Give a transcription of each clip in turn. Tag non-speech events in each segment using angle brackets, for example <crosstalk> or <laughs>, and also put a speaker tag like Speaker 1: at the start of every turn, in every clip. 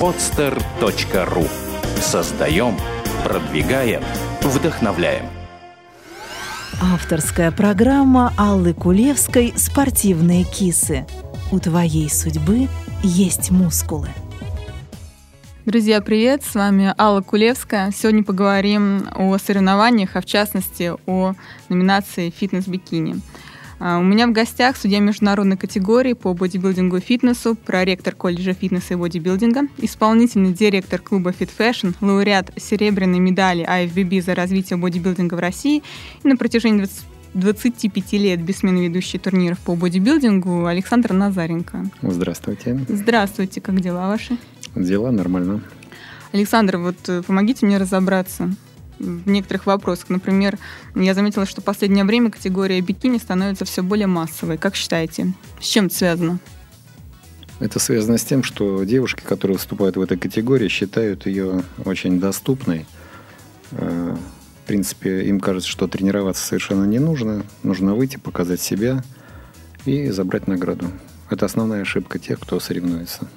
Speaker 1: podster.ru Создаем, продвигаем, вдохновляем.
Speaker 2: Авторская программа Аллы Кулевской «Спортивные кисы». У твоей судьбы есть мускулы.
Speaker 3: Друзья, привет! С вами Алла Кулевская. Сегодня поговорим о соревнованиях, а в частности о номинации «Фитнес-бикини». А, у меня в гостях судья международной категории по бодибилдингу и фитнесу, проректор колледжа фитнеса и бодибилдинга, исполнительный директор клуба Fit Fashion, лауреат серебряной медали IFBB за развитие бодибилдинга в России и на протяжении 20 25 лет бессменно ведущий турниров по бодибилдингу Александр Назаренко.
Speaker 4: Здравствуйте.
Speaker 3: Здравствуйте, как дела ваши?
Speaker 4: Дела нормально.
Speaker 3: Александр, вот э, помогите мне разобраться в некоторых вопросах. Например, я заметила, что в последнее время категория бикини становится все более массовой. Как считаете, с чем это связано?
Speaker 4: Это связано с тем, что девушки, которые выступают в этой категории, считают ее очень доступной. Э, в принципе, им кажется, что тренироваться совершенно не нужно. Нужно выйти, показать себя и забрать награду. Это основная ошибка тех, кто соревнуется.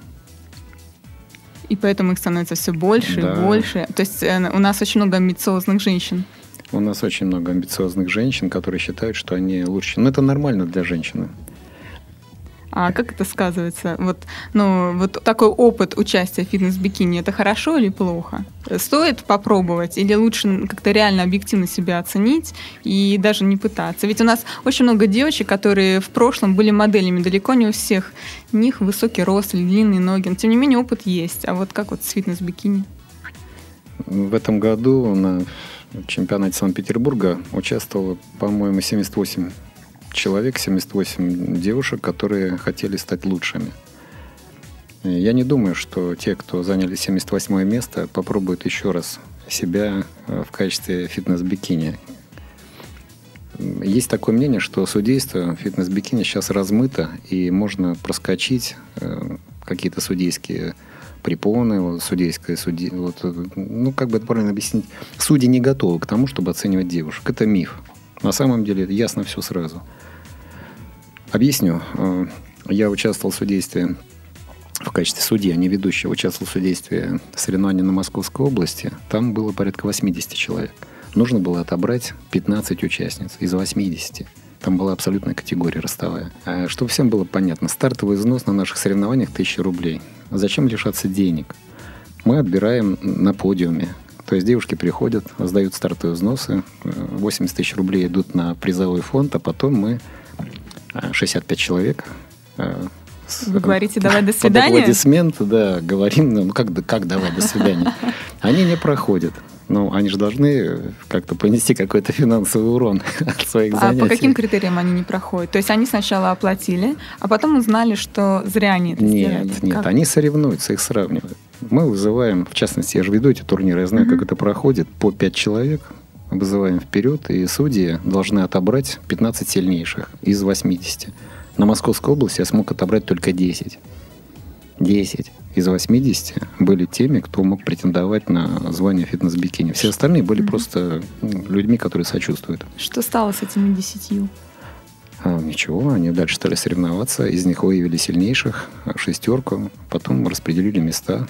Speaker 3: И поэтому их становится все больше да. и больше. То есть э, у нас очень много амбициозных женщин.
Speaker 4: У нас очень много амбициозных женщин, которые считают, что они лучше. Но это нормально для женщины.
Speaker 3: А как это сказывается? Вот, ну, вот такой опыт участия в фитнес-бикини, это хорошо или плохо? Стоит попробовать или лучше как-то реально объективно себя оценить и даже не пытаться? Ведь у нас очень много девочек, которые в прошлом были моделями, далеко не у всех у них высокий рост или длинные ноги, но тем не менее опыт есть. А вот как вот с фитнес-бикини?
Speaker 4: В этом году на чемпионате Санкт-Петербурга участвовало, по-моему, 78 человек, 78 девушек, которые хотели стать лучшими. Я не думаю, что те, кто заняли 78 место, попробуют еще раз себя э, в качестве фитнес-бикини. Есть такое мнение, что судейство фитнес-бикини сейчас размыто, и можно проскочить э, какие-то судейские препоны, судейское суди... Вот, ну, как бы это правильно объяснить? Судьи не готовы к тому, чтобы оценивать девушек. Это миф. На самом деле ясно все сразу. Объясню. Э, я участвовал в судействе в качестве судьи, а не ведущего, участвовал в судействе соревнований на Московской области. Там было порядка 80 человек. Нужно было отобрать 15 участниц из 80. Там была абсолютная категория ростовая. А чтобы всем было понятно, стартовый взнос на наших соревнованиях 1000 рублей. Зачем лишаться денег? Мы отбираем на подиуме. То есть девушки приходят, сдают стартовые взносы, 80 тысяч рублей идут на призовой фонд, а потом мы 65 человек.
Speaker 3: Э, Вы говорите, давай до свидания?
Speaker 4: Под аплодисменты, да, говорим, ну как, как давай до свидания. Они не проходят. Ну, они же должны как-то понести какой-то финансовый урон <laughs> от своих а занятий.
Speaker 3: А по каким критериям они не проходят? То есть они сначала оплатили, а потом узнали, что зря они это
Speaker 4: нет,
Speaker 3: сделали?
Speaker 4: Нет, нет, они соревнуются, их сравнивают. Мы вызываем, в частности, я же веду эти турниры, я знаю, mm-hmm. как это проходит, по пять человек вызываем вперед, и судьи должны отобрать 15 сильнейших из 80. На Московской области я смог отобрать только 10. 10 из 80 были теми, кто мог претендовать на звание фитнес-бикини. Все остальные были mm-hmm. просто ну, людьми, которые сочувствуют.
Speaker 3: Что стало с этими десятью?
Speaker 4: А, ничего, они дальше стали соревноваться. Из них выявили сильнейших, шестерку. Потом распределили места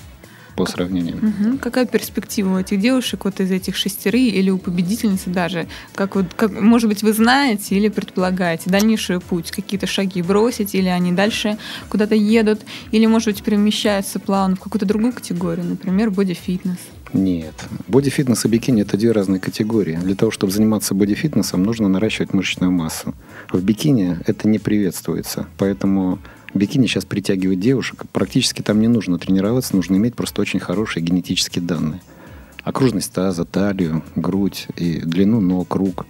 Speaker 4: по сравнению.
Speaker 3: Угу. Какая перспектива у этих девушек вот из этих шестеры или у победительницы даже? Как вот, как, может быть, вы знаете или предполагаете дальнейший путь, какие-то шаги бросить, или они дальше куда-то едут, или, может быть, перемещаются плавно в какую-то другую категорию, например, бодифитнес?
Speaker 4: Нет. Бодифитнес и бикини – это две разные категории. Для того, чтобы заниматься бодифитнесом, нужно наращивать мышечную массу. В бикини это не приветствуется. Поэтому Бикини сейчас притягивает девушек. Практически там не нужно тренироваться, нужно иметь просто очень хорошие генетические данные. Окружность таза, талию, грудь и длину ног, рук.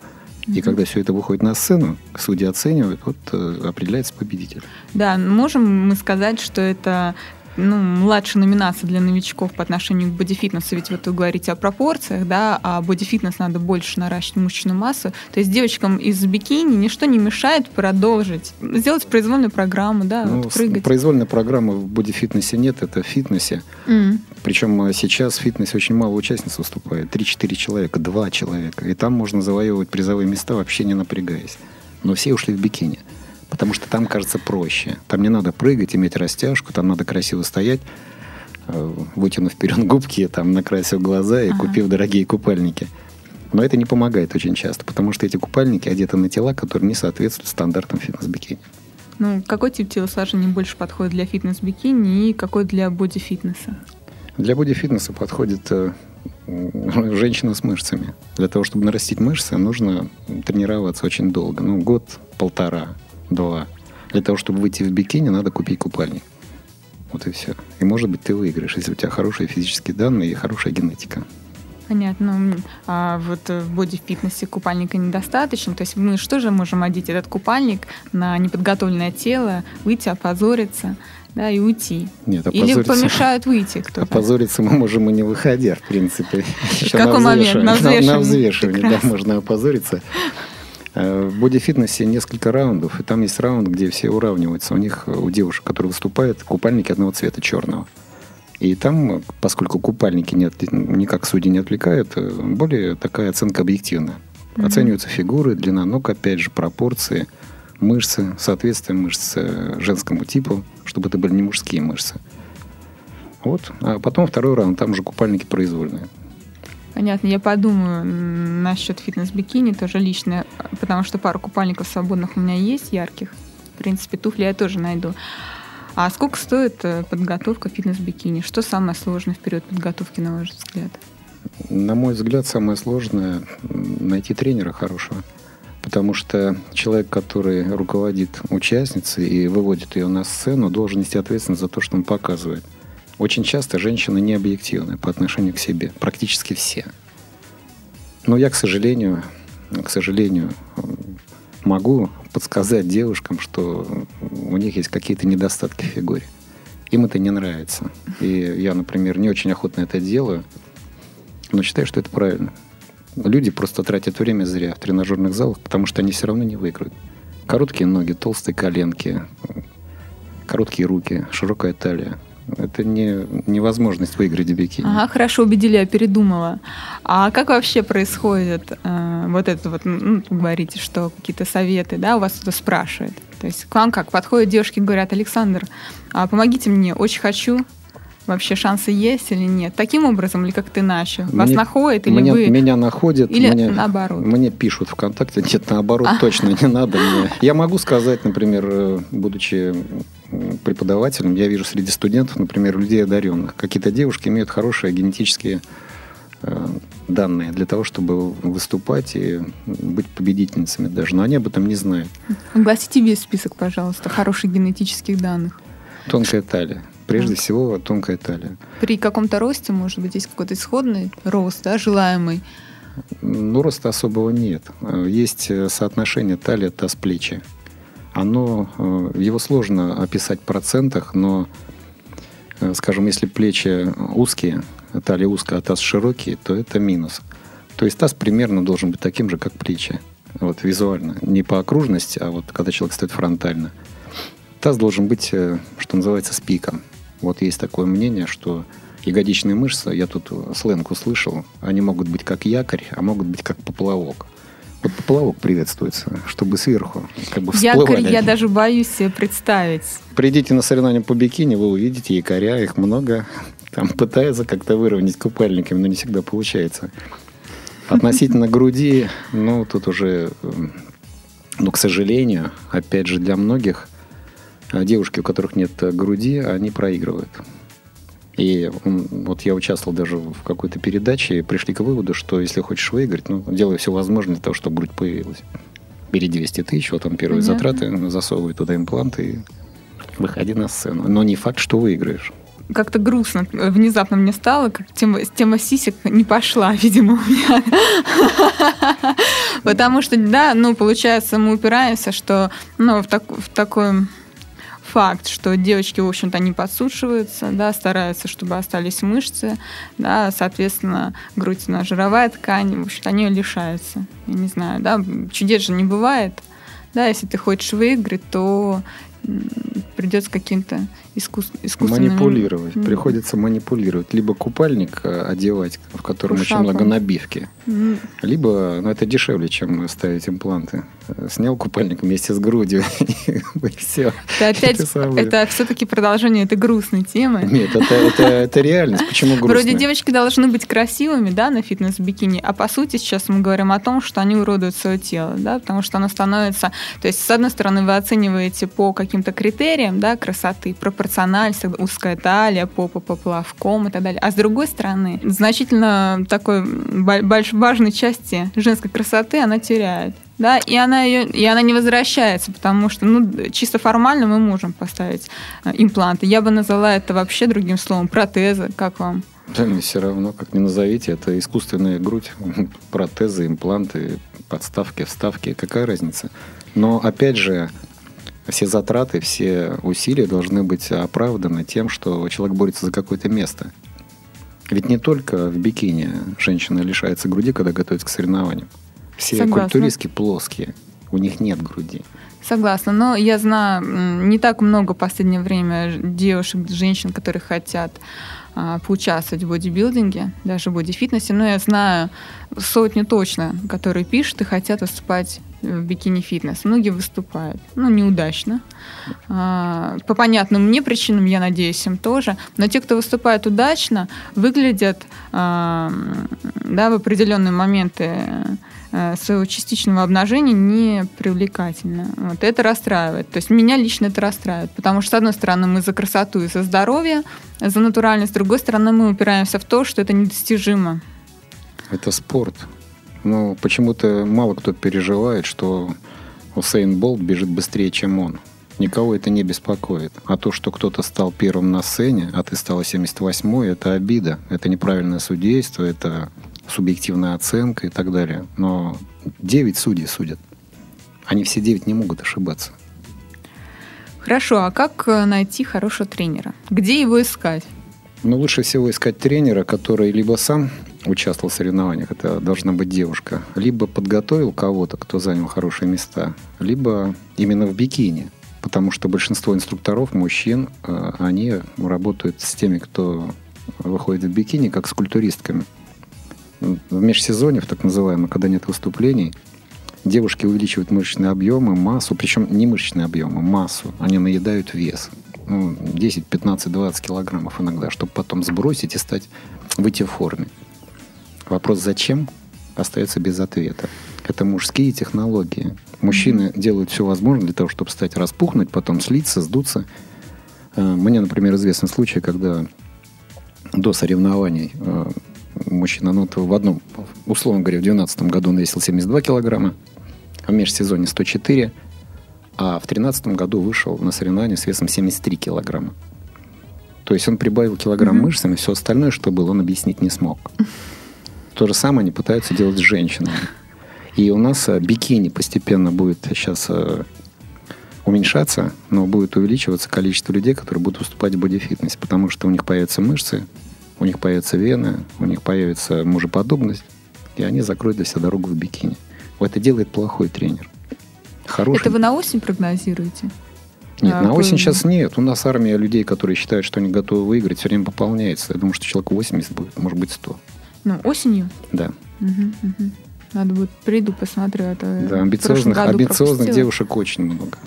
Speaker 4: И когда все это выходит на сцену, судьи оценивают, вот э, определяется победитель.
Speaker 3: Да, можем мы сказать, что это ну, младшая номинация для новичков по отношению к бодифитнесу, ведь вот вы говорите о пропорциях, да, а бодифитнес надо больше наращивать мышечную массу. То есть девочкам из бикини ничто не мешает продолжить, сделать произвольную программу, да, ну, вот прыгать.
Speaker 4: Произвольной программы в бодифитнесе нет, это в фитнесе. Mm. Причем э, сейчас в фитнесе очень мало участниц выступает, 3-4 человека, 2 человека. И там можно завоевывать призовые места, вообще не напрягаясь. Но все ушли в бикини. Потому что там кажется проще. Там не надо прыгать, иметь растяжку, там надо красиво стоять. э, вытянув вперед губки, там, накрасив глаза и
Speaker 3: Ага.
Speaker 4: купив дорогие купальники. Но это не помогает очень часто, потому что эти купальники одеты на тела, которые не соответствуют стандартам фитнес-бикини.
Speaker 3: Ну, какой тип телосложения больше подходит для фитнес-бикини и какой для боди-фитнеса?
Speaker 4: Для бодифитнеса подходит э, женщина с мышцами. Для того, чтобы нарастить мышцы, нужно тренироваться очень долго. Ну, год, полтора, два. Для того, чтобы выйти в бикини, надо купить купальник. Вот и все. И, может быть, ты выиграешь, если у тебя хорошие физические данные и хорошая генетика.
Speaker 3: Понятно. Ну, А вот в боди-фитнесе купальника недостаточно. То есть мы что же можем одеть этот купальник на неподготовленное тело, выйти, опозориться, да, и уйти.
Speaker 4: Нет,
Speaker 3: Или помешают выйти кто-то.
Speaker 4: Опозориться мы можем и не выходя, в принципе. Еще
Speaker 3: какой момент? На
Speaker 4: На,
Speaker 3: взвешивании.
Speaker 4: взвешивании, да,
Speaker 3: Прекрасно.
Speaker 4: можно опозориться. Э, В бодифитнесе несколько раундов, и там есть раунд, где все уравниваются. У них, э, у девушек, которые выступают, купальники одного цвета черного. И там, поскольку купальники не никак судьи не отвлекают, э, более такая оценка объективная.
Speaker 3: Мгм.
Speaker 4: Оцениваются фигуры, длина ног, опять же, пропорции, мышцы, соответствие мышц женскому типу, чтобы это были не мужские мышцы. Вот. А потом второй раунд, там уже купальники произвольные.
Speaker 3: Понятно, я подумаю насчет фитнес-бикини, тоже личное, потому что пару купальников свободных у меня есть, ярких. В принципе, туфли я тоже найду. А сколько стоит э, подготовка фитнес-бикини? Что самое сложное в период подготовки, на ваш взгляд?
Speaker 4: На мой взгляд, самое сложное найти тренера хорошего. Потому что человек, который руководит участницей и выводит ее на сцену, должен нести ответственность за то, что он показывает. Очень часто женщины не объективны по отношению к себе. Практически все. Но я, к сожалению, к сожалению, могу подсказать девушкам, что у них есть какие-то недостатки в фигуре. Им это не нравится. И я, например, не очень охотно это делаю, но считаю, что это правильно. Люди просто тратят время зря в тренажерных залах, потому что они все равно не выиграют. Короткие ноги, толстые коленки, короткие руки, широкая талия. Это не, невозможность выиграть в бикини.
Speaker 3: Ага, хорошо, убедили, я передумала. А как вообще происходит э, вот это вот, ну, вы говорите, что какие-то советы, да, у вас кто-то спрашивает? То есть к вам как, подходят девушки и говорят, Александр, а помогите мне, очень хочу, вообще шансы есть или нет? Таким образом или как-то иначе? Вас
Speaker 4: Мне-
Speaker 3: находят или
Speaker 4: меня,
Speaker 3: вы...
Speaker 4: меня находят,
Speaker 3: Или
Speaker 4: мне,
Speaker 3: наоборот?
Speaker 4: мне пишут ВКонтакте, нет, наоборот,
Speaker 3: А.
Speaker 4: точно не надо мне. Я могу сказать, например, э, будучи преподавателем, я вижу среди студентов, например, людей одаренных. Какие-то девушки имеют хорошие генетические э, данные для того, чтобы выступать и быть победительницами даже. Но они об этом не знают.
Speaker 3: Огласите весь список, пожалуйста, хороших генетических данных.
Speaker 4: Тонкая талия. Прежде
Speaker 3: Так.
Speaker 4: всего, тонкая талия.
Speaker 3: При каком-то росте, может быть, есть какой-то исходный рост, да, желаемый.
Speaker 4: Ну, роста особого нет. Э, Есть э, соотношение талия, таз, плечи. Оно, э, его сложно описать в процентах, но, э, скажем, если плечи узкие, талия узкая, а таз широкий, то это минус. То есть таз примерно должен быть таким же, как плечи. Вот визуально. Не по окружности, а вот когда человек стоит фронтально. Таз должен быть, э, что называется, с пиком. Вот есть такое мнение, что ягодичные мышцы, я тут сленг услышал, они могут быть как якорь, а могут быть как поплавок. Вот поплавок приветствуется, чтобы сверху как бы
Speaker 3: Якорь
Speaker 4: всплывали.
Speaker 3: я даже боюсь себе представить.
Speaker 4: Придите на соревнования по бикини, вы увидите якоря, их много. Там пытаются как-то выровнять купальниками, но не всегда получается. Относительно <laughs> груди, ну, тут уже, ну, к сожалению, опять же, для многих а, девушки, у которых нет э, груди, они проигрывают. И вот я участвовал даже в какой-то передаче и пришли к выводу, что если хочешь выиграть, ну, делай все возможное для того, чтобы грудь появилась. Бери 200 тысяч, вот там первые
Speaker 3: Понятно.
Speaker 4: затраты, засовывай туда импланты и выходи на сцену. Но не факт, что выиграешь.
Speaker 3: Как-то грустно э, внезапно мне стало, как тема, тема сисек не пошла, <laughs> видимо, у меня. <laughs> Потому что, да, ну, получается, мы упираемся, что, ну, в, так- в такой факт, что девочки, в общем-то, не подсушиваются, да, стараются, чтобы остались мышцы, да, соответственно, грудь у жировая ткань, в общем-то, они лишаются. Я не знаю, да, чудес же не бывает. Да, если ты хочешь выиграть, то придется каким-то искус... искусственным...
Speaker 4: Манипулировать.
Speaker 3: М,
Speaker 4: Приходится манипулировать. Либо купальник э, одевать, в котором очень
Speaker 3: Ушаком.
Speaker 4: много набивки.
Speaker 3: м,
Speaker 4: Либо, ну, это дешевле, чем ставить импланты. снял купальник вместе с грудью, <laughs> и все.
Speaker 3: Это опять, это все-таки продолжение этой грустной темы.
Speaker 4: Нет, это, это, это <laughs> реальность. Почему грустная?
Speaker 3: Вроде девочки должны быть красивыми, да, на фитнес-бикини, а по сути сейчас мы говорим о том, что они уродуют свое тело, да, потому что оно становится... То есть, с одной стороны, вы оцениваете по каким-то критериям, да, красоты, пропорциональность, узкая талия, попа поплавком и так далее. А с другой стороны, значительно такой большой важной части женской красоты она теряет да, и она ее, и она не возвращается, потому что, ну, чисто формально мы можем поставить э, импланты. Я бы назвала это вообще другим словом протезы. Как вам?
Speaker 4: Да, мне все равно, как ни назовите, это искусственная грудь, <laughs> протезы, импланты, подставки, вставки, какая разница? Но опять же, все затраты, все усилия должны быть оправданы тем, что человек борется за какое-то место. Ведь не только в бикини женщина лишается груди, когда готовится к соревнованиям. Все Согласна. культуристки плоские, у них нет груди.
Speaker 3: Согласна, но я знаю не так много в последнее время девушек, женщин, которые хотят а, поучаствовать в бодибилдинге, даже в бодифитнесе, но я знаю сотню точно, которые пишут и хотят выступать в бикини-фитнес. Многие выступают, ну, неудачно. А, по понятным мне причинам, я надеюсь, им тоже. Но те, кто выступает удачно, выглядят а, да, в определенные моменты своего частичного обнажения не привлекательно. Вот это расстраивает. То есть меня лично это расстраивает. Потому что, с одной стороны, мы за красоту и за здоровье, за натуральность, с другой стороны, мы упираемся в то, что это недостижимо.
Speaker 4: Это спорт. Но почему-то мало кто переживает, что Усейн Болт бежит быстрее, чем он. Никого это не беспокоит. А то, что кто-то стал первым на сцене, а ты стала 78-й, это обида. Это неправильное судейство, это субъективная оценка и так далее. Но 9 судей судят. Они все 9 не могут ошибаться.
Speaker 3: Хорошо, а как э, найти хорошего тренера? Где его искать?
Speaker 4: Ну, лучше всего искать тренера, который либо сам участвовал в соревнованиях, это должна быть девушка, либо подготовил кого-то, кто занял хорошие места, либо именно в бикини. Потому что большинство инструкторов, мужчин, э, они работают с теми, кто выходит в бикини, как с культуристками в межсезонье, в так называемом, когда нет выступлений, девушки увеличивают мышечные объемы, массу, причем не мышечные объемы, массу. Они наедают вес. Ну, 10, 15, 20 килограммов иногда, чтобы потом сбросить и стать, выйти в форме. Вопрос «зачем?» остается без ответа. Это мужские технологии. Мужчины делают все возможное для того, чтобы стать распухнуть, потом слиться, сдуться. Э, мне, например, известен случай, когда до соревнований э, мужчина, ну, в одном, условно говоря, в 2012 году он весил 72 килограмма, а в межсезонье 104, а в 2013 году вышел на соревнования с весом 73 килограмма. То есть он прибавил килограмм mm-hmm. мышцами, все остальное, что было, он объяснить не смог. То же самое они пытаются делать с женщинами. И у нас э, бикини постепенно будет сейчас э, уменьшаться, но будет увеличиваться количество людей, которые будут выступать в бодифитнесе, потому что у них появятся мышцы, у них появятся вены, у них появится мужеподобность, и они закроют для себя дорогу в бикини. Это делает плохой тренер.
Speaker 3: Хороший. Это вы на осень прогнозируете?
Speaker 4: Нет, а, на осень вы... сейчас нет. У нас армия людей, которые считают, что они готовы выиграть, все время пополняется. Я думаю, что человек 80 будет, может быть 100.
Speaker 3: Ну, осенью?
Speaker 4: Да.
Speaker 3: Угу, угу. Надо будет, приду, посмотрю. Это
Speaker 4: да, амбициозных, амбициозных девушек очень много.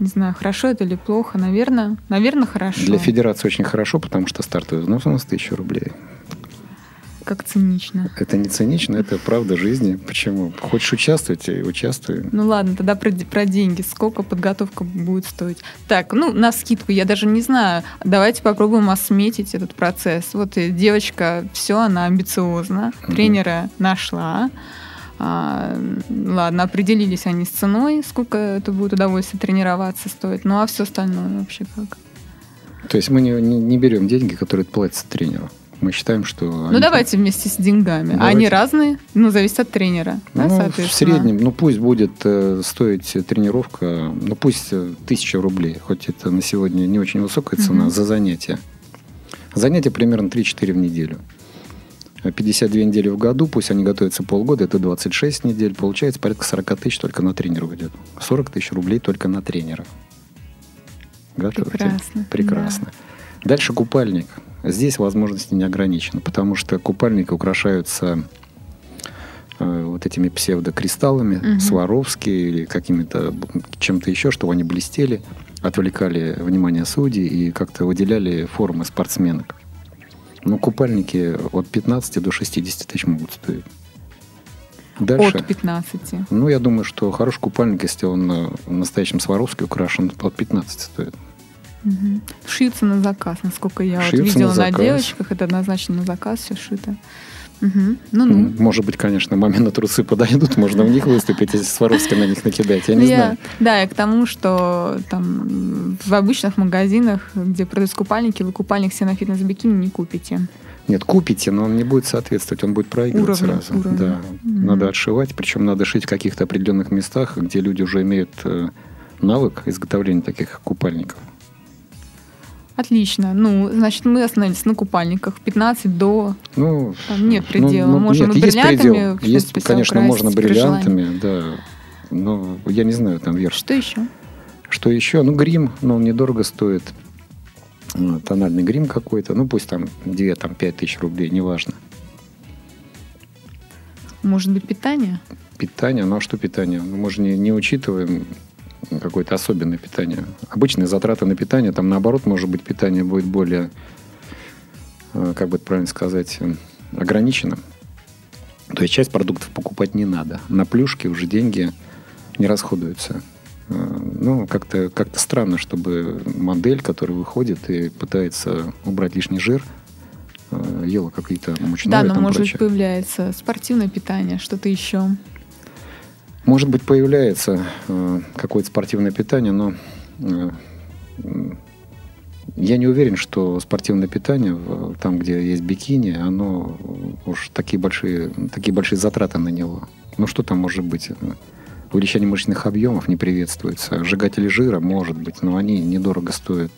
Speaker 3: Не знаю, хорошо это или плохо. Наверное, наверное, хорошо.
Speaker 4: Для федерации очень хорошо, потому что стартовый взнос у нас 1000 рублей.
Speaker 3: Как цинично.
Speaker 4: Это не цинично, это правда жизни. Почему? Хочешь участвовать, и участвуй.
Speaker 3: Ну ладно, тогда про, про деньги. Сколько подготовка будет стоить? Так, ну, на скидку, я даже не знаю. Давайте попробуем осметить этот процесс. Вот девочка, все, она амбициозна, тренера нашла. А, ладно, определились они с ценой, сколько это будет удовольствие тренироваться стоит. Ну а все остальное вообще как?
Speaker 4: То есть мы не, не, не берем деньги, которые платятся тренеру. Мы считаем, что...
Speaker 3: Ну, давайте вместе с деньгами. Давайте. Они разные, ну, зависит от тренера.
Speaker 4: Ну, да, в среднем, ну, пусть будет э, стоить тренировка, ну, пусть э, тысяча рублей, хоть это на сегодня не очень высокая цена, угу. за занятие. Занятие примерно 3-4 в неделю. 52 недели в году, пусть они готовятся полгода, это 26 недель, получается порядка 40 тысяч только на тренера уйдет. 40 тысяч рублей только на тренера.
Speaker 3: Готовьте. Прекрасно.
Speaker 4: Прекрасно. Да. Дальше купальник. Здесь возможности не ограничены, потому что купальники украшаются э, вот этими псевдокристаллами,
Speaker 3: Мгм.
Speaker 4: Сваровски или какими-то чем-то еще, чтобы они блестели, отвлекали внимание судей и как-то выделяли формы спортсменок. Ну, купальники от 15 до 60 тысяч могут стоить. Дальше.
Speaker 3: От 15.
Speaker 4: Ну, я думаю, что хороший купальник, если он э, настоящим Сваровски украшен, от 15 стоит.
Speaker 3: Мгм. Шьются на заказ, насколько я вот видела
Speaker 4: на
Speaker 3: на, девочках. Это однозначно на заказ все шито. Мгм. Ну-ну.
Speaker 4: М, Может быть, конечно, мамины трусы подойдут, можно в них выступить, если Сваровски на них накидать. Я не
Speaker 3: Ну,
Speaker 4: знаю.
Speaker 3: Да, и к тому, что там в обычных магазинах, где продаются купальники, вы купальник себе на фитнес-бикини не купите.
Speaker 4: Нет, купите, но он не будет соответствовать, он будет проигрывать
Speaker 3: Уровню,
Speaker 4: сразу.
Speaker 3: уровню.
Speaker 4: Да.
Speaker 3: Мгм.
Speaker 4: Надо отшивать, причем надо шить в каких-то определенных местах, где люди уже имеют э, навык изготовления таких купальников.
Speaker 3: Отлично. Ну, значит, мы остановились на купальниках 15 до...
Speaker 4: Ну,
Speaker 3: Там нет
Speaker 4: ну,
Speaker 3: предела.
Speaker 4: ну,
Speaker 3: Можем
Speaker 4: нет,
Speaker 3: и бриллиантами,
Speaker 4: предел. Есть, конечно,
Speaker 3: украсить
Speaker 4: можно бриллиантами, да. Но я не знаю, там вверх.
Speaker 3: Что еще?
Speaker 4: Что еще? Ну, грим, но он недорого стоит. Тональный грим какой-то. Ну, пусть там 2, там 5 тысяч рублей, неважно.
Speaker 3: Может быть, питание?
Speaker 4: Питание, ну а что питание? Ну, мы же не, не учитываем какое-то особенное питание. Обычные затраты на питание, там наоборот, может быть, питание будет более, э, как бы это правильно сказать, ограниченным. То есть часть продуктов покупать не надо. На плюшки уже деньги не расходуются. Э, Ну, как-то как странно, чтобы модель, которая выходит и пытается убрать лишний жир, э, ела какие-то мучное
Speaker 3: да, но может быть
Speaker 4: прочее.
Speaker 3: появляется спортивное питание, что-то еще.
Speaker 4: Может быть, появляется э, какое-то спортивное питание, но э, я не уверен, что спортивное питание, там, где есть бикини, оно уж такие большие, такие большие затраты на него. Ну, что там может быть? Увеличение мышечных объемов не приветствуется. Сжигатели жира, может быть, но они недорого стоят.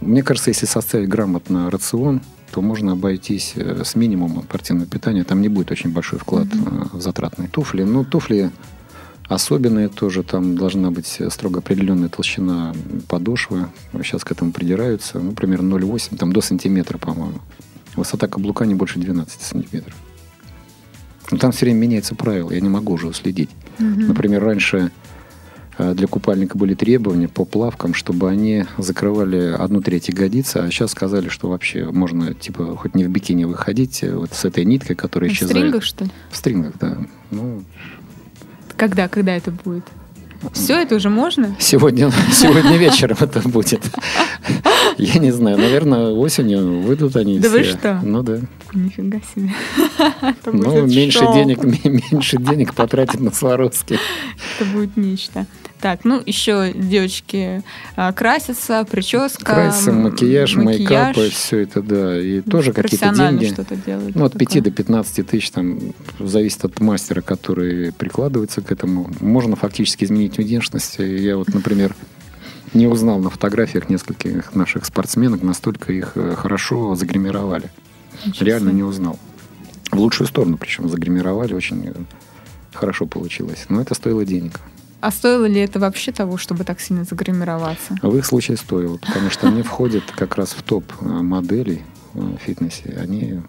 Speaker 4: Мне кажется, если составить грамотно рацион, то можно обойтись э, с минимумом спортивного питания. Там не будет очень большой вклад э, в затратные туфли. Ну, туфли особенные тоже. Там должна быть строго определенная толщина подошвы. Сейчас к этому придираются. Ну, примерно 0,8, там до сантиметра, по-моему. Высота каблука не больше 12 сантиметров. Ну, там все время меняется правило. Я не могу уже уследить.
Speaker 3: Мгм.
Speaker 4: Например, раньше э, для купальника были требования по плавкам, чтобы они закрывали одну треть ягодицы, а сейчас сказали, что вообще можно, типа, хоть не в бикини выходить, э, вот с этой ниткой, которая
Speaker 3: В
Speaker 4: исчезает.
Speaker 3: стрингах, что ли?
Speaker 4: В стрингах, да. Ну,
Speaker 3: Когда, когда это будет? Все, это уже можно?
Speaker 4: сегодня, <laughs> сегодня вечером это будет. Я не знаю, наверное, осенью выйдут они
Speaker 3: Да вы что?
Speaker 4: Ну да.
Speaker 3: Нифига себе. <laughs>
Speaker 4: Ну, меньше
Speaker 3: шоу.
Speaker 4: денег, меньше денег потратить на Сваровски.
Speaker 3: Это будет нечто. Так, ну еще девочки а, красятся, прическа,
Speaker 4: Красится, макияж,
Speaker 3: макияж.
Speaker 4: мейкап, все это, да. И тоже какие-то деньги.
Speaker 3: что-то делают.
Speaker 4: Ну, от
Speaker 3: такое.
Speaker 4: 5 до 15 тысяч, там, зависит от мастера, который прикладывается к этому. Можно фактически изменить внешность. Я вот, например, не узнал на фотографиях нескольких наших спортсменок, настолько их э, хорошо загримировали.
Speaker 3: Ничего
Speaker 4: Реально не узнал. В лучшую сторону, причем загримировали, очень хорошо получилось. Но это стоило денег.
Speaker 3: А стоило ли это вообще того, чтобы так сильно загримироваться?
Speaker 4: В их случае стоило, потому что они входят как раз в топ э, моделей э, в фитнесе. Они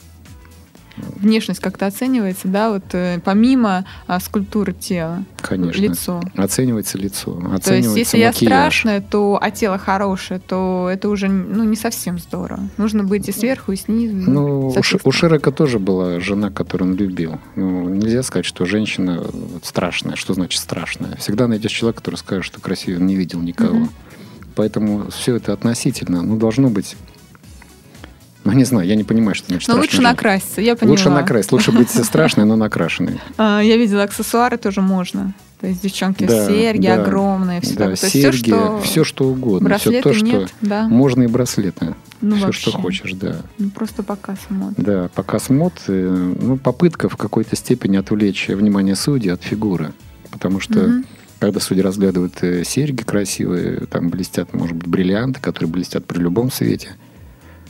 Speaker 3: Внешность как-то оценивается, да, вот э, помимо а, скульптуры тела,
Speaker 4: Конечно.
Speaker 3: лицо.
Speaker 4: Оценивается лицо,
Speaker 3: То есть,
Speaker 4: оценивается
Speaker 3: если я
Speaker 4: макияж.
Speaker 3: страшная, то а тело хорошее, то это уже ну, не совсем здорово. Нужно быть и сверху, и снизу.
Speaker 4: Ну, у, Ши-
Speaker 3: соответственно.
Speaker 4: у Ширека тоже была жена, которую он любил. Ну, нельзя сказать, что женщина вот страшная. Что значит страшная? Всегда найдешь человека, который скажет, что красивее он не видел никого.
Speaker 3: Мгм.
Speaker 4: Поэтому все это относительно. Ну, должно быть... Ну, не знаю, я не понимаю, что значит
Speaker 3: Но лучше
Speaker 4: жена.
Speaker 3: накраситься, я поняла.
Speaker 4: Лучше накрасить. Лучше быть страшной, но накрашенной. <laughs>
Speaker 3: А, Я видела, аксессуары тоже можно. То есть девчонки
Speaker 4: Да,
Speaker 3: серьги
Speaker 4: да,
Speaker 3: огромные, все
Speaker 4: Да,
Speaker 3: такое.
Speaker 4: Серьги,
Speaker 3: все, что...
Speaker 4: все, что угодно.
Speaker 3: Браслеты
Speaker 4: все то, что
Speaker 3: нет, да.
Speaker 4: можно и браслеты.
Speaker 3: Ну,
Speaker 4: все,
Speaker 3: вообще.
Speaker 4: что хочешь, да.
Speaker 3: Ну, просто показ мод.
Speaker 4: Да, показ мод, э, ну, попытка в какой-то степени отвлечь внимание судей от фигуры. Потому что,
Speaker 3: Мгм.
Speaker 4: когда судьи разглядывают э, серьги красивые, там блестят, может быть, бриллианты, которые блестят при любом свете,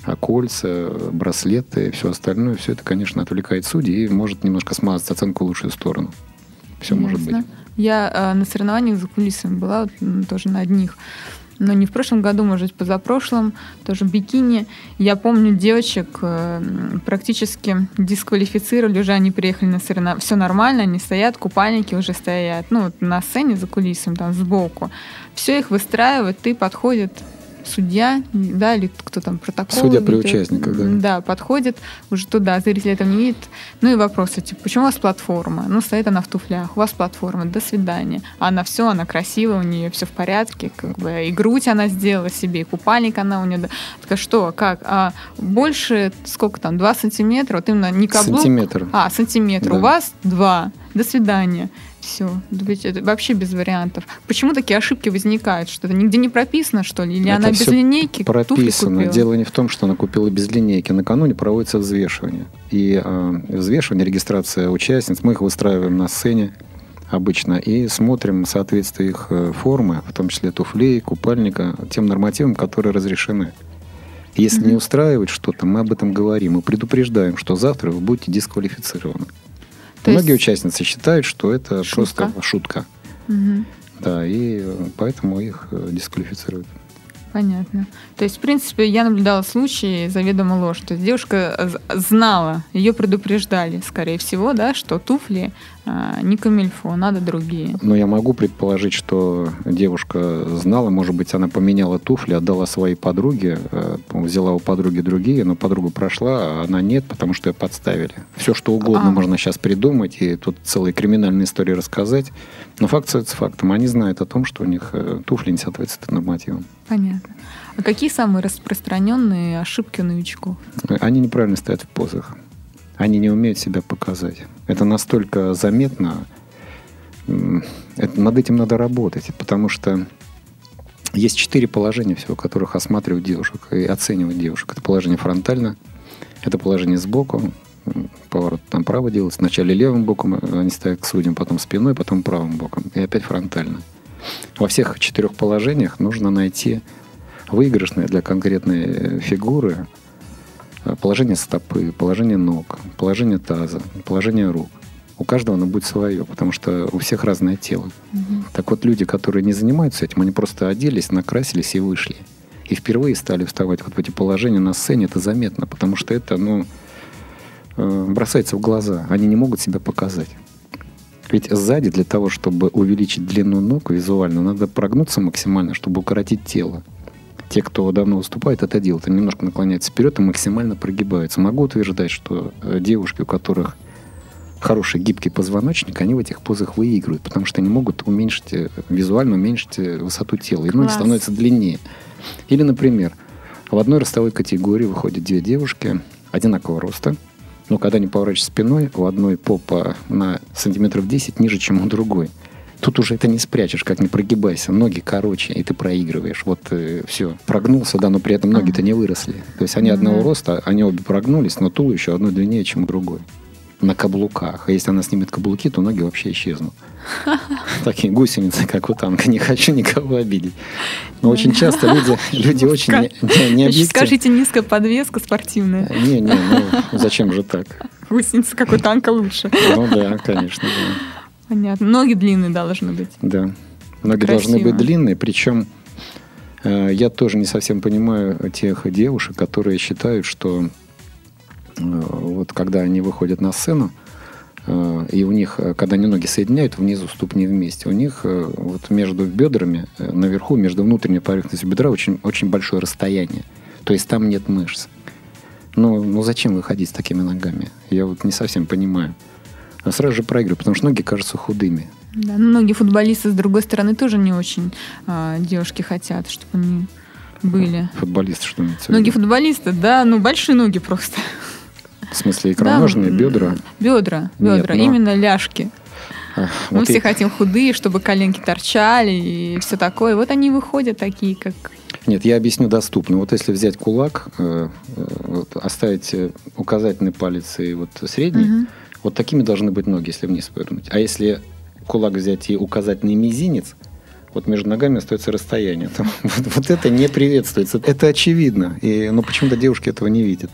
Speaker 4: а кольца, браслеты и все остальное, все это, конечно, отвлекает судей и может немножко смазать оценку в лучшую сторону. Все может быть.
Speaker 3: Ясно. Я э, на соревнованиях за кулисами была, вот, тоже на одних. но не в прошлом году, может быть, позапрошлом, тоже бикини. Я помню девочек э, практически дисквалифицировали, уже они приехали на соревнования. Все нормально, они стоят, купальники уже стоят. Ну, вот на сцене за кулисами, там, сбоку. Все их выстраивают, ты подходит судья, да, или кто там протокол.
Speaker 4: Судья при участниках, да.
Speaker 3: Да, подходит уже туда, зрители этого не видят. Ну и вопросы, типа, почему у вас платформа? Ну, стоит она в туфлях, у вас платформа, до свидания. А она все, она красивая, у нее все в порядке, как бы и грудь она сделала себе, и купальник она у нее. Так что, как? А больше, сколько там, 2 сантиметра, вот именно не каблук.
Speaker 4: Сантиметр.
Speaker 3: А, сантиметр. Да. У вас 2. До свидания. Все, это вообще без вариантов. Почему такие ошибки возникают? Что это нигде не прописано, что ли? Или
Speaker 4: это
Speaker 3: она без линейки?
Speaker 4: Прописано. Дело не в том, что она купила без линейки. Накануне проводится взвешивание. И э, взвешивание, регистрация участниц, мы их выстраиваем на сцене обычно и смотрим соответствие их э, формы, в том числе туфлей, купальника, тем нормативам, которые разрешены. Если mm-hmm. не устраивает что-то, мы об этом говорим и предупреждаем, что завтра вы будете дисквалифицированы. То Многие есть... участницы считают, что это шутка. просто шутка. Угу. Да, и поэтому их э, дисквалифицируют.
Speaker 3: Понятно. То есть, в принципе, я наблюдала случаи заведомо ложь. То есть девушка знала, ее предупреждали, скорее всего, да, что туфли не камильфо, надо другие.
Speaker 4: Но я могу предположить, что девушка знала, может быть, она поменяла туфли, отдала своей подруге, э, взяла у подруги другие, но подруга прошла, а она нет, потому что ее подставили. Все, что угодно а. можно сейчас придумать, и тут целые криминальные истории рассказать. Но факт остается фактом. Они знают о том, что у них э, туфли не соответствуют нормативам.
Speaker 3: Понятно. А какие самые распространенные ошибки у новичков?
Speaker 4: Они неправильно стоят в позах. Они не умеют себя показать. Это настолько заметно. Это, над этим надо работать, потому что есть четыре положения всего, которых осматривают девушек и оценивают девушек. Это положение фронтально, это положение сбоку, поворот там право делается. Вначале левым боком они стоят к судьям, потом спиной, потом правым боком. И опять фронтально. Во всех четырех положениях нужно найти выигрышное для конкретной фигуры э, положение стопы, положение ног, положение таза, положение рук. У каждого оно будет свое, потому что у всех разное тело. Угу. Так вот, люди, которые не занимаются этим, они просто оделись, накрасились и вышли. И впервые стали вставать вот в эти положения на сцене, это заметно, потому что это, ну, э, бросается в глаза. Они не могут себя показать. Ведь сзади для того, чтобы увеличить длину ног визуально, надо прогнуться максимально, чтобы укоротить тело. Те, кто давно выступает, это делают. Они немножко наклоняются вперед и максимально прогибаются. Могу утверждать, что э, девушки, у которых хороший гибкий позвоночник, они в этих позах выигрывают, потому что они могут уменьшить, э, визуально уменьшить э, высоту тела, и ноги становятся длиннее. Или, например, в одной ростовой категории выходят две девушки одинакового роста, но когда они поворачиваются спиной, у одной попа на сантиметров 10 ниже, чем у другой. Тут уже это не спрячешь, как не прогибайся. Ноги короче, и ты проигрываешь. Вот э, все. Прогнулся, да, но при этом ноги-то не выросли. То есть они одного роста, они обе прогнулись, но туловище одно длиннее, чем у другой. На каблуках. А если она снимет каблуки, то ноги вообще исчезнут. <laughs> Такие гусеницы, как у танка. Не хочу никого обидеть. Но очень часто люди, люди очень не, не объективны.
Speaker 3: Скажите, низкая подвеска спортивная.
Speaker 4: Не, не, ну зачем же так?
Speaker 3: Гусеница, как у танка, лучше.
Speaker 4: Ну да, конечно. Да.
Speaker 3: Понятно. Ноги длинные должны быть.
Speaker 4: Да. Ноги Красиво. должны быть длинные, причем э, я тоже не совсем понимаю тех девушек, которые считают, что э, вот когда они выходят на сцену, э, и у них, э, когда они ноги соединяют, внизу ступни вместе, у них э, вот между бедрами, э, наверху, между внутренней поверхностью бедра очень, очень большое расстояние. То есть там нет мышц. Ну, ну зачем выходить с такими ногами? Я вот не совсем понимаю а сразу же проигрываю, потому что ноги кажутся худыми.
Speaker 3: Да, но многие футболисты, с другой стороны, тоже не очень а, девушки хотят, чтобы они были.
Speaker 4: Футболисты, что имеется
Speaker 3: Многие футболисты, да, ну большие ноги просто.
Speaker 4: В смысле, икроножные, да, бедра?
Speaker 3: Бедра, бедра, Нет, но... именно ляжки. А, Мы вот все и... хотим худые, чтобы коленки торчали и все такое. Вот они выходят такие, как...
Speaker 4: Нет, я объясню доступно. Вот если взять кулак, э, э, вот, оставить э, указательный палец и вот средний, угу вот такими должны быть ноги, если вниз повернуть. А если кулак взять и указательный мизинец, вот между ногами остается расстояние. <laughs> вот, вот это не приветствуется. Это очевидно. И, но почему-то девушки этого не видят.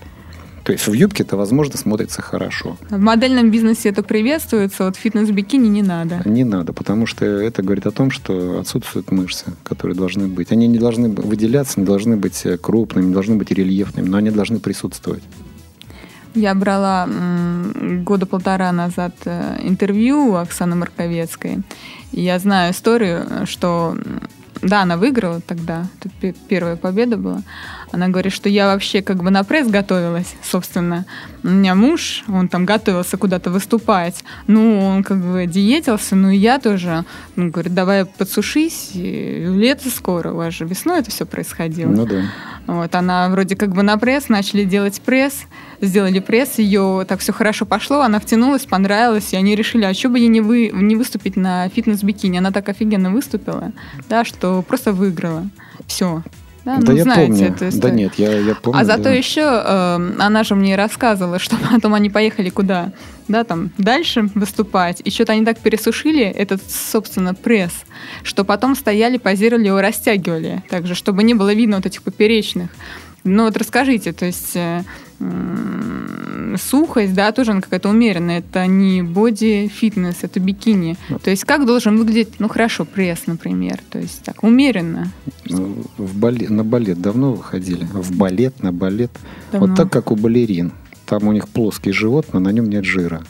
Speaker 4: То есть в юбке это, возможно, смотрится хорошо.
Speaker 3: В модельном бизнесе это приветствуется, вот фитнес-бикини не надо.
Speaker 4: Не надо, потому что это говорит о том, что отсутствуют мышцы, которые должны быть. Они не должны выделяться, не должны быть крупными, не должны быть рельефными, но они должны присутствовать.
Speaker 3: Я брала года полтора назад э, интервью у Оксаны Марковецкой. Я знаю историю, что да, она выиграла тогда, это первая победа была. Она говорит, что я вообще как бы на пресс готовилась, собственно. У меня муж, он там готовился куда-то выступать. Ну, он как бы диетился, ну и я тоже. Он говорит, давай подсушись, лето скоро, у вас же весной это все происходило.
Speaker 4: Ну да.
Speaker 3: Вот, она вроде как бы на пресс, начали делать пресс, сделали пресс, ее так все хорошо пошло, она втянулась, понравилась, и они решили, а что бы ей не, вы, не выступить на фитнес-бикини? Она так офигенно выступила, да, что просто выиграла. Все.
Speaker 4: Да, да ну, я знаете помню. Эту историю. Да нет, я, я помню.
Speaker 3: А зато
Speaker 4: да.
Speaker 3: еще э, она же мне рассказывала, <laughs> что потом они поехали куда? Да, там дальше выступать. И что-то они так пересушили этот, собственно, пресс, что потом стояли, позировали его, растягивали. Также, чтобы не было видно вот этих поперечных. Ну вот расскажите, то есть э, сухость, да, тоже она какая-то умеренная. Это не боди-фитнес, это бикини. Ну. То есть как должен выглядеть, ну хорошо, пресс, например. То есть так, умеренно.
Speaker 4: Ну, в балет, на балет давно выходили? В балет, на балет. Давно. Вот так, как у балерин. Там у них плоский живот, но на нем нет жира.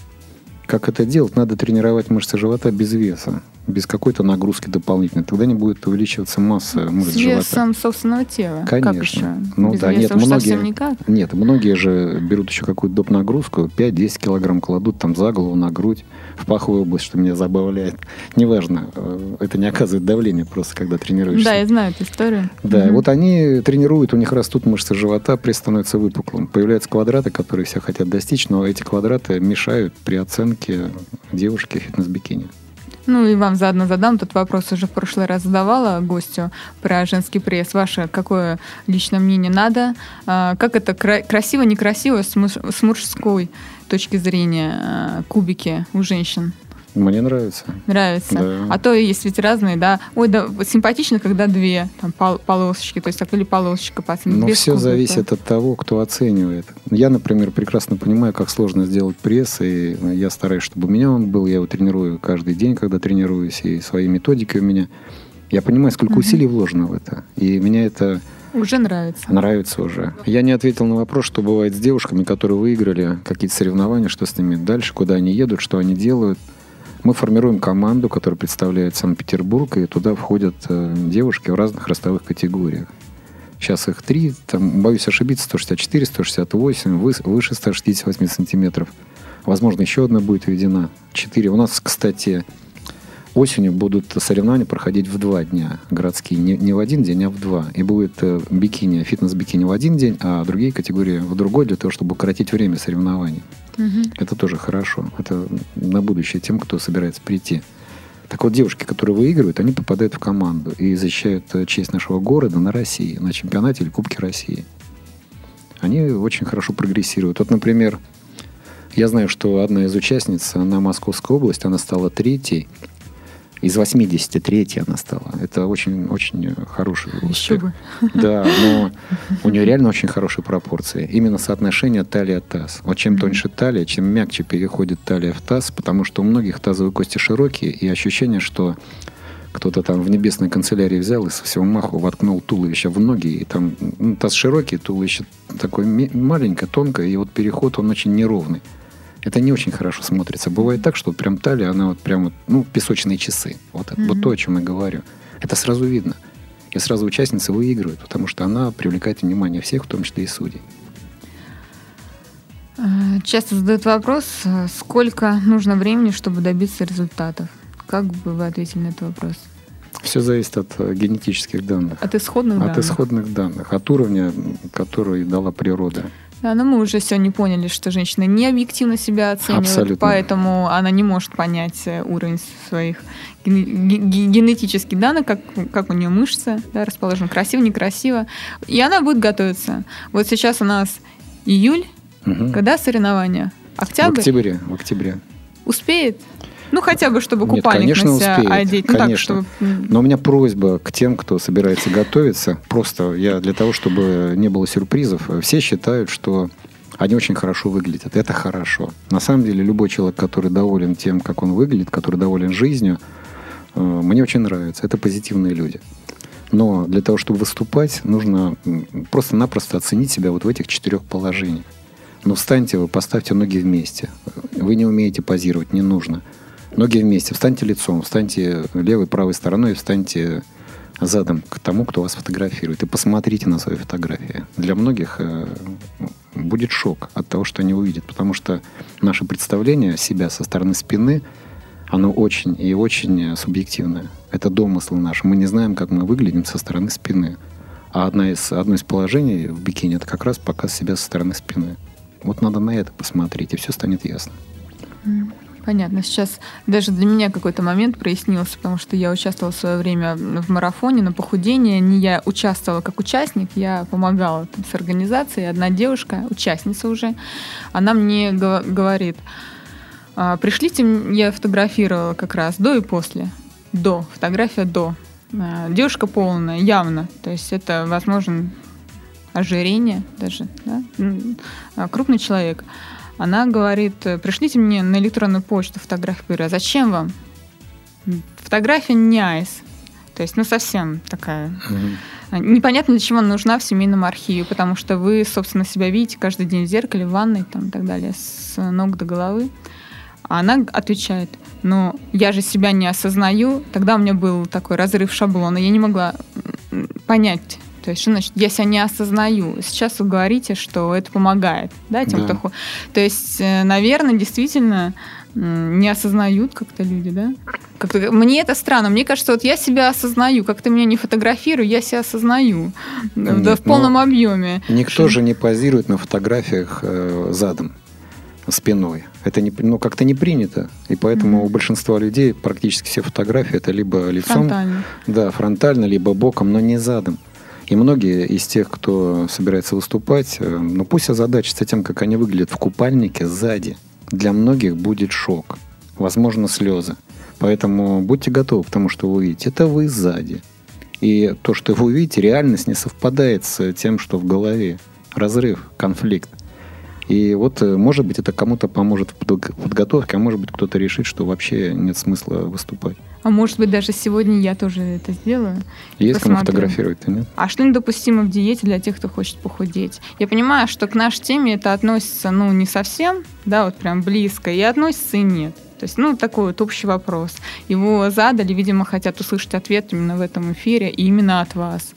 Speaker 4: Как это делать? Надо тренировать мышцы живота без веса без какой-то нагрузки дополнительной. Тогда не будет увеличиваться масса мышц
Speaker 3: С весом собственного тела.
Speaker 4: Конечно.
Speaker 3: Как еще?
Speaker 4: Ну
Speaker 3: без
Speaker 4: да, нет, многие, никак? нет, многие же берут еще какую-то доп. нагрузку, 5-10 килограмм кладут там за голову, на грудь, в паховую область, что меня забавляет. Неважно, э, это не оказывает давление просто, когда тренируешься.
Speaker 3: Да, я знаю эту историю.
Speaker 4: Да, угу. вот они тренируют, у них растут мышцы живота, пресс становится выпуклым. Появляются квадраты, которые все хотят достичь, но эти квадраты мешают при оценке девушки фитнес-бикини.
Speaker 3: Ну и вам заодно задам тот вопрос, уже в прошлый раз задавала гостю про женский пресс. Ваше какое личное мнение надо? А, как это красиво, некрасиво с, муж, с мужской точки зрения а, кубики у женщин?
Speaker 4: Мне нравится.
Speaker 3: Нравится.
Speaker 4: Да.
Speaker 3: А то есть ведь разные, да. Ой, да, симпатично, когда две там, пол полосочки, то есть так или полосочка по
Speaker 4: Но все кубика. зависит от того, кто оценивает. Я, например, прекрасно понимаю, как сложно сделать пресс, и я стараюсь, чтобы у меня он был. Я его тренирую каждый день, когда тренируюсь, и свои методики у меня. Я понимаю, сколько угу. усилий вложено в это. И меня это
Speaker 3: уже нравится.
Speaker 4: Нравится уже. Я не ответил на вопрос, что бывает с девушками, которые выиграли какие-то соревнования, что с ними дальше, куда они едут, что они делают. Мы формируем команду, которая представляет Санкт-Петербург, и туда входят э, девушки в разных ростовых категориях. Сейчас их три, там, боюсь ошибиться, 164, 168, выше 168 сантиметров. Возможно, еще одна будет введена. Четыре. У нас, кстати, осенью будут соревнования проходить в два дня городские. Не, не в один день, а в два. И будет э, бикини, фитнес-бикини в один день, а другие категории в другой, для того, чтобы укоротить время соревнований. Угу. Это тоже хорошо. Это на будущее тем, кто собирается прийти. Так вот, девушки, которые выигрывают, они попадают в команду и защищают э, честь нашего города на России, на чемпионате или Кубке России. Они очень хорошо прогрессируют. Вот, например, я знаю, что одна из участниц, она Московская область, она стала третьей из 83 она стала. Это очень, очень хороший успех. Еще бы. Да, но у нее реально очень хорошие пропорции. Именно соотношение талия-таз. Вот чем тоньше талия, чем мягче переходит талия в таз, потому что у многих тазовые кости широкие, и ощущение, что кто-то там в небесной канцелярии взял и со всего маху воткнул туловище в ноги, и там ну, таз широкий, туловище такое маленькое, тонкое, и вот переход, он очень неровный это не очень хорошо смотрится. Бывает так, что прям талия, она вот прям вот, ну, песочные часы. Вот, mm-hmm. вот то, о чем я говорю. Это сразу видно. И сразу участница выигрывает, потому что она привлекает внимание всех, в том числе и судей.
Speaker 3: А, часто задают вопрос, а, сколько нужно времени, чтобы добиться результатов. Как бы вы ответили на этот вопрос?
Speaker 4: Все зависит от э, генетических данных.
Speaker 3: От исходных
Speaker 4: от
Speaker 3: данных?
Speaker 4: От исходных данных, от уровня, который дала природа.
Speaker 3: Да, но мы уже сегодня поняли, что женщина не объективно себя оценивает,
Speaker 4: Абсолютно.
Speaker 3: поэтому она не может понять э, уровень своих генетических данных, как, как у нее мышцы да, расположены, красиво, некрасиво. И она будет готовиться. Вот сейчас у нас июль, угу. когда соревнования? Октябрь?
Speaker 4: В октябре. В октябре.
Speaker 3: Успеет? Ну, хотя бы, чтобы купальник
Speaker 4: Нет, конечно,
Speaker 3: на себя
Speaker 4: успеет,
Speaker 3: одеть.
Speaker 4: Ну, конечно. Так, чтобы... Но у меня просьба к тем, кто собирается готовиться. Просто я для того, чтобы не было сюрпризов. Все считают, что они очень хорошо выглядят. Это хорошо. На самом деле, любой человек, который доволен тем, как он выглядит, который доволен жизнью, э, мне очень нравится. Это позитивные люди. Но для того, чтобы выступать, нужно просто-напросто оценить себя вот в этих четырех положениях. Ну, встаньте вы, поставьте ноги вместе. Вы не умеете позировать, не нужно. Ноги вместе, встаньте лицом, встаньте левой, правой стороной, встаньте задом к тому, кто вас фотографирует. И посмотрите на свои фотографии. Для многих э, будет шок от того, что они увидят. Потому что наше представление себя со стороны спины, оно очень и очень субъективное. Это домыслы наши. Мы не знаем, как мы выглядим со стороны спины. А одна из, одно из положений в бикини – это как раз показ себя со стороны спины. Вот надо на это посмотреть, и все станет ясно.
Speaker 3: Понятно. Сейчас даже для меня какой-то момент прояснился, потому что я участвовала в свое время в марафоне на похудение. Не я участвовала как участник, я помогала там, с организацией. Одна девушка, участница уже, она мне говорит, «А, пришлите, я фотографировала как раз до и после. До, фотография до. А, девушка полная, явно. То есть это, возможно, ожирение даже, да? А, крупный человек. Она говорит, пришлите мне на электронную почту фотографию. Говорю, а зачем вам? Фотография не айс. То есть, ну, совсем такая... Угу. Непонятно, для чего она нужна в семейном архиве, потому что вы, собственно, себя видите каждый день в зеркале, в ванной там, и так далее, с ног до головы. А она отвечает, ну, я же себя не осознаю. Тогда у меня был такой разрыв шаблона. Я не могла понять, то есть, что значит, я себя не осознаю. Сейчас вы говорите, что это помогает, да, тем, да. кто... То есть, э, наверное, действительно не осознают как-то люди, да? Как-то, мне это странно. Мне кажется, вот я себя осознаю. Как ты меня не фотографируй, я себя осознаю. Нет, да, в полном объеме.
Speaker 4: Никто что... же не позирует на фотографиях э, задом спиной. Это не, ну, как-то не принято. И поэтому mm-hmm. у большинства людей практически все фотографии это либо лицом, фронтально. да, фронтально, либо боком, но не задом. И многие из тех, кто собирается выступать, э, ну пусть озадачатся тем, как они выглядят в купальнике сзади. Для многих будет шок, возможно, слезы. Поэтому будьте готовы к тому, что вы увидите. Это вы сзади. И то, что вы увидите, реальность не совпадает с тем, что в голове. Разрыв, конфликт. И вот, э, может быть, это кому-то поможет в подготовке, а может быть, кто-то решит, что вообще нет смысла выступать.
Speaker 3: А может быть, даже сегодня я тоже это сделаю.
Speaker 4: Есть кому фотографировать-то, нет?
Speaker 3: А что недопустимо в диете для тех, кто хочет похудеть? Я понимаю, что к нашей теме это относится, ну, не совсем, да, вот прям близко, и относится и нет. То есть, ну, такой вот общий вопрос. Его задали, видимо, хотят услышать ответ именно в этом эфире и именно от вас.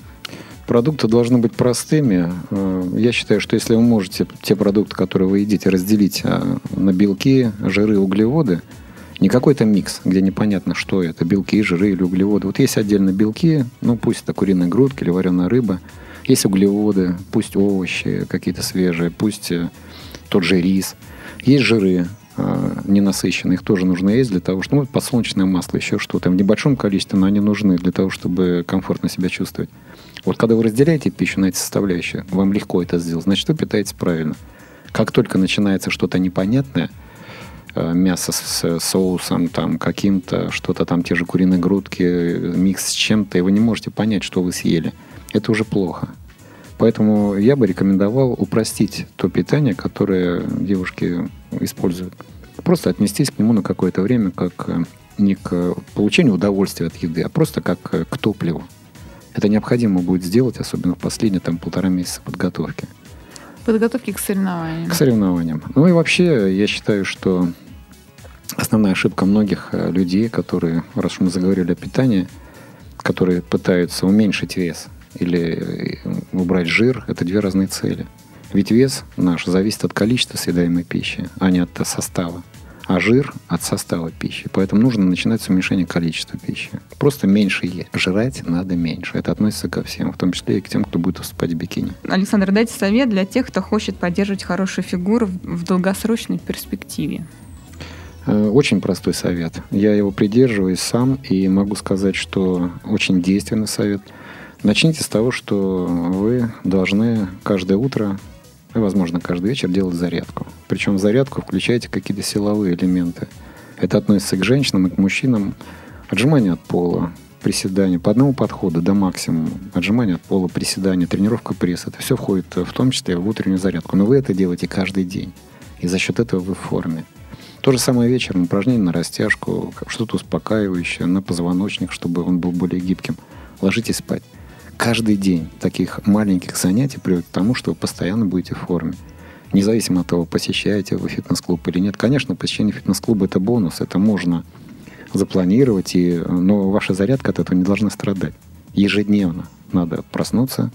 Speaker 4: Продукты должны быть простыми. Э, я считаю, что если вы можете те продукты, которые вы едите, разделить э, на белки, жиры, углеводы, не какой-то микс, где непонятно, что это, белки, жиры или углеводы. Вот есть отдельно белки, ну пусть это куриная грудка или вареная рыба. Есть углеводы, пусть овощи какие-то свежие, пусть э, тот же рис. Есть жиры, ненасыщенные, их тоже нужно есть для того, чтобы ну, подсолнечное масло, еще что-то. В небольшом количестве, но они нужны для того, чтобы комфортно себя чувствовать. Вот когда вы разделяете пищу на эти составляющие, вам легко это сделать, значит, вы питаетесь правильно. Как только начинается что-то непонятное, э, мясо с соусом там каким-то, что-то там, те же куриные грудки, микс с чем-то, и вы не можете понять, что вы съели. Это уже плохо. Поэтому я бы рекомендовал упростить то питание, которое девушки используют. Просто отнестись к нему на какое-то время как э, не к получению удовольствия от еды, а просто как э, к топливу. Это необходимо будет сделать, особенно в последние там, полтора месяца подготовки.
Speaker 3: Подготовки к соревнованиям.
Speaker 4: К соревнованиям. Ну и вообще, я считаю, что основная ошибка многих э, людей, которые, раз уж мы заговорили о питании, которые пытаются уменьшить вес или убрать жир, это две разные цели. Ведь вес наш зависит от количества съедаемой пищи, а не от состава а жир от состава пищи. Поэтому нужно начинать с уменьшения количества пищи. Просто меньше есть. Жрать надо меньше. Это относится ко всем, в том числе и к тем, кто будет выступать в бикини.
Speaker 3: Александр, дайте совет для тех, кто хочет поддерживать хорошую фигуру в долгосрочной перспективе.
Speaker 4: Э, очень простой совет. Я его придерживаюсь сам и могу сказать, что очень действенный совет. Начните с того, что вы должны каждое утро и, возможно, каждый вечер делать зарядку. Причем в зарядку включайте какие-то силовые элементы. Это относится к женщинам и к мужчинам. Отжимание от пола, приседания по одному подходу до максимума, отжимания от пола, приседания, тренировка пресса. Это все входит в том числе в утреннюю зарядку. Но вы это делаете каждый день. И за счет этого вы в форме. То же самое вечером, упражнение на растяжку, что-то успокаивающее, на позвоночник, чтобы он был более гибким. Ложитесь спать. Каждый день таких маленьких занятий приводит к тому, что вы постоянно будете в форме. Независимо от того, посещаете вы фитнес-клуб или нет. Конечно, посещение фитнес-клуба – это бонус, это можно запланировать, и, но ваша зарядка от этого не должна страдать. Ежедневно надо проснуться,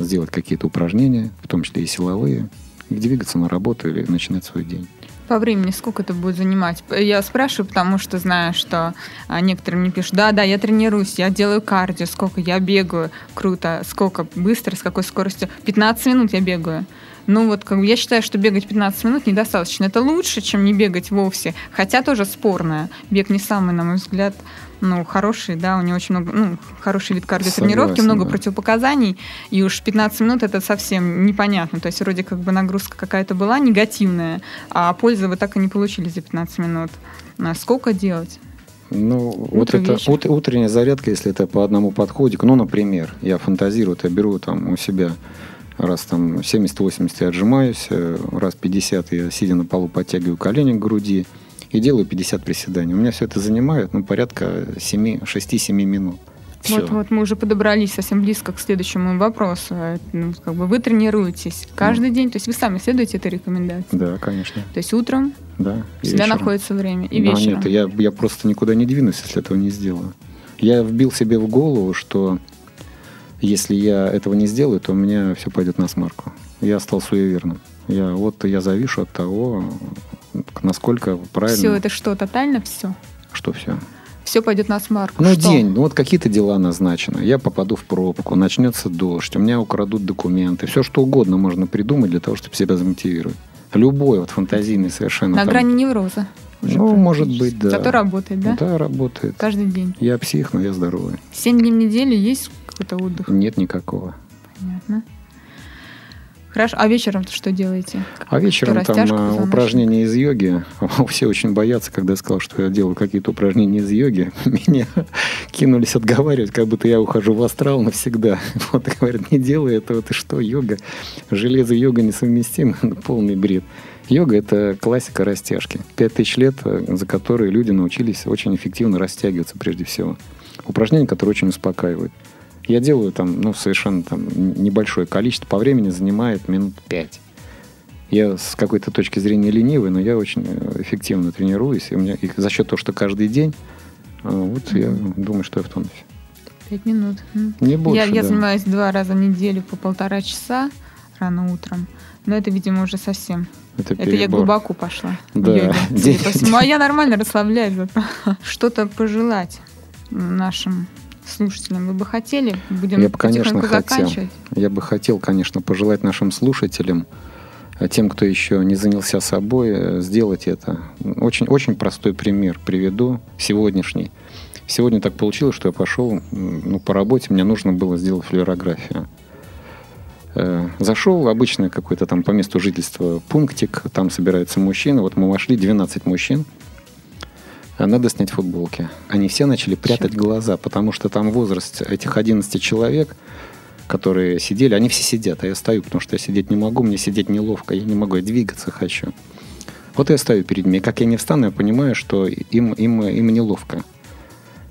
Speaker 4: сделать какие-то упражнения, в том числе и силовые, и двигаться на работу или начинать свой день.
Speaker 3: По времени сколько это будет занимать? Я спрашиваю, потому что знаю, что а, некоторые мне пишут, да, да, я тренируюсь, я делаю кардио, сколько я бегаю, круто, сколько, быстро, с какой скоростью. 15 минут я бегаю. Ну вот как бы я считаю, что бегать 15 минут недостаточно. Это лучше, чем не бегать вовсе. Хотя тоже спорное. Бег не самый, на мой взгляд, ну, хороший, да, у него очень много, ну, хороший вид кардиотренировки, много да. противопоказаний, и уж 15 минут это совсем непонятно. То есть вроде как бы нагрузка какая-то была негативная, а пользы вы так и не получили за 15 минут. А сколько делать?
Speaker 4: Ну, Утро, вот это ут, утренняя зарядка, если это по одному подходику, ну, например, я фантазирую, я беру там у себя раз там 70-80 я отжимаюсь, э, раз 50 я сидя на полу подтягиваю колени к груди, и делаю 50 приседаний. У меня все это занимает ну, порядка 6-7 минут.
Speaker 3: Все. Вот, вот мы уже подобрались совсем близко к следующему вопросу. Ну, как бы вы тренируетесь каждый mm. день, то есть вы сами следуете этой рекомендации?
Speaker 4: Да, конечно.
Speaker 3: То есть утром
Speaker 4: да,
Speaker 3: всегда вечером. находится время и вечером?
Speaker 4: нет, я, я просто никуда не двинусь, если этого не сделаю. Я вбил себе в голову, что если я этого не сделаю, то у меня все пойдет на смарку. Я стал суеверным. Я, вот я завишу от того, насколько правильно.
Speaker 3: Все, это что, тотально все?
Speaker 4: Что все?
Speaker 3: Все пойдет на смарку.
Speaker 4: Ну, что? день, ну вот какие-то дела назначены. Я попаду в пробку, начнется дождь, у меня украдут документы. Все, что угодно можно придумать для того, чтобы себя замотивировать. Любой вот фантазийный совершенно.
Speaker 3: На там... грани невроза.
Speaker 4: Ну, может быть, да.
Speaker 3: Зато работает, да?
Speaker 4: Да, работает.
Speaker 3: Каждый день.
Speaker 4: Я псих, но я здоровый.
Speaker 3: Семь дней в неделю есть какой-то отдых?
Speaker 4: Нет никакого.
Speaker 3: Понятно. Хорошо. А вечером что делаете?
Speaker 4: А вечером там а, упражнения из йоги. <laughs> Все очень боятся, когда я сказал, что я делаю какие-то упражнения из йоги. <laughs> Меня кинулись отговаривать, как будто я ухожу в астрал навсегда. <laughs> Вот, говорят, не делай этого, ты что, йога? Железо и йога несовместимы. Полный бред. Йога – это классика растяжки. Пять тысяч лет, за которые люди научились очень эффективно растягиваться прежде всего. Упражнения, которые очень успокаивают. Я делаю там, ну, совершенно там небольшое количество. По времени занимает минут пять. Я с какой-то точки зрения ленивый, но я очень э, эффективно тренируюсь. И, у меня, и за счет того, что каждый день, э, вот mm-hmm. я думаю, что я в тонусе.
Speaker 3: Пять минут.
Speaker 4: Не больше,
Speaker 3: я,
Speaker 4: да.
Speaker 3: я занимаюсь два раза в неделю по полтора часа рано утром. Но это, видимо, уже совсем. Это, это я глубоко пошла.
Speaker 4: Да.
Speaker 3: Моя <laughs> нормально расслабляет. <laughs> Что-то пожелать нашим слушателям вы бы хотели? Будем
Speaker 4: я бы, конечно, хотел. Я бы хотел, конечно, пожелать нашим слушателям, э, тем, кто еще не занялся собой, э, сделать это. Очень, очень простой пример приведу, сегодняшний. Сегодня так получилось, что я пошел ну, по работе, мне нужно было сделать флюорографию. Э, зашел обычно какой-то там по месту жительства пунктик, там собираются мужчины. Вот мы вошли, 12 мужчин – надо снять футболки. Они все начали прятать Черт. глаза, потому что там возраст этих 11 человек, которые сидели, они все сидят, а я стою, потому что я сидеть не могу, мне сидеть неловко, я не могу, я двигаться хочу. Вот я стою перед ними. Как я не встану, я понимаю, что им, им, им неловко.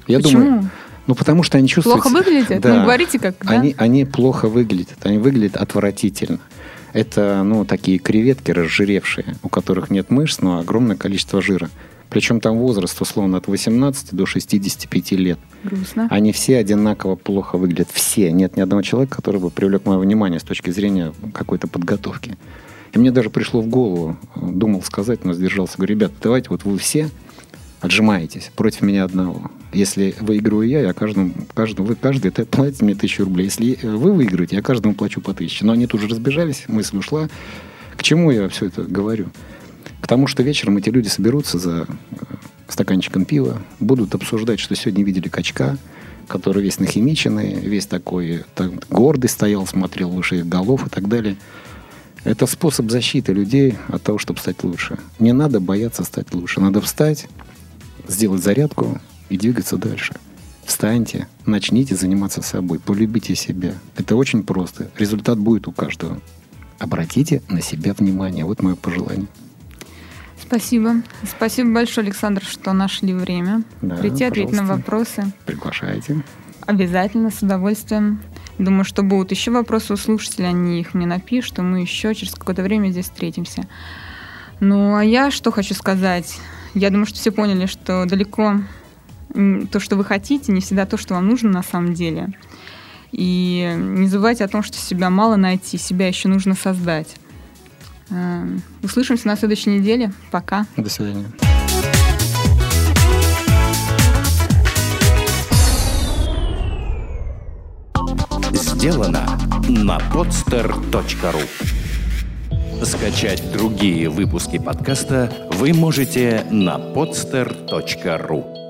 Speaker 3: Я Почему? думаю,
Speaker 4: ну, потому что они чувствуют...
Speaker 3: Плохо выглядят?
Speaker 4: Да.
Speaker 3: Ну, говорите как, да?
Speaker 4: Они, они плохо выглядят, они выглядят отвратительно. Это, ну, такие креветки разжиревшие, у которых нет мышц, но огромное количество жира. Причем там возраст, условно, от 18 до 65 лет.
Speaker 3: Грустно.
Speaker 4: Они все одинаково плохо выглядят. Все. Нет ни одного человека, который бы привлек мое внимание с точки зрения какой-то подготовки. И мне даже пришло в голову, думал сказать, но сдержался. Говорю, ребят, давайте вот вы все отжимаетесь против меня одного. Если выиграю я, я каждому, каждому, вы каждый это платите мне тысячу рублей. Если вы выиграете, я каждому плачу по тысяче. Но они тут же разбежались, мысль ушла. К чему я все это говорю? К тому, что вечером эти люди соберутся за э, стаканчиком пива, будут обсуждать, что сегодня видели качка, который весь нахимиченный, весь такой так, гордый стоял, смотрел выше их голов и так далее. Это способ защиты людей от того, чтобы стать лучше. Не надо бояться стать лучше. Надо встать, сделать зарядку и двигаться дальше. Встаньте, начните заниматься собой, полюбите себя. Это очень просто. Результат будет у каждого. Обратите на себя внимание. Вот мое пожелание.
Speaker 3: Спасибо. Спасибо большое, Александр, что нашли время.
Speaker 4: Да,
Speaker 3: Прийти ответить на вопросы.
Speaker 4: Приглашайте.
Speaker 3: Обязательно, с удовольствием. Думаю, что будут еще вопросы у слушателей, они их мне напишут, и мы еще через какое-то время здесь встретимся. Ну, а я что хочу сказать? Я думаю, что все поняли, что далеко то, что вы хотите, не всегда то, что вам нужно на самом деле. И не забывайте о том, что себя мало найти, себя еще нужно создать. Эм, Услышимся на следующей неделе. Пока.
Speaker 4: До свидания.
Speaker 1: Сделано на podster.ru Скачать другие выпуски подкаста вы можете на podster.ru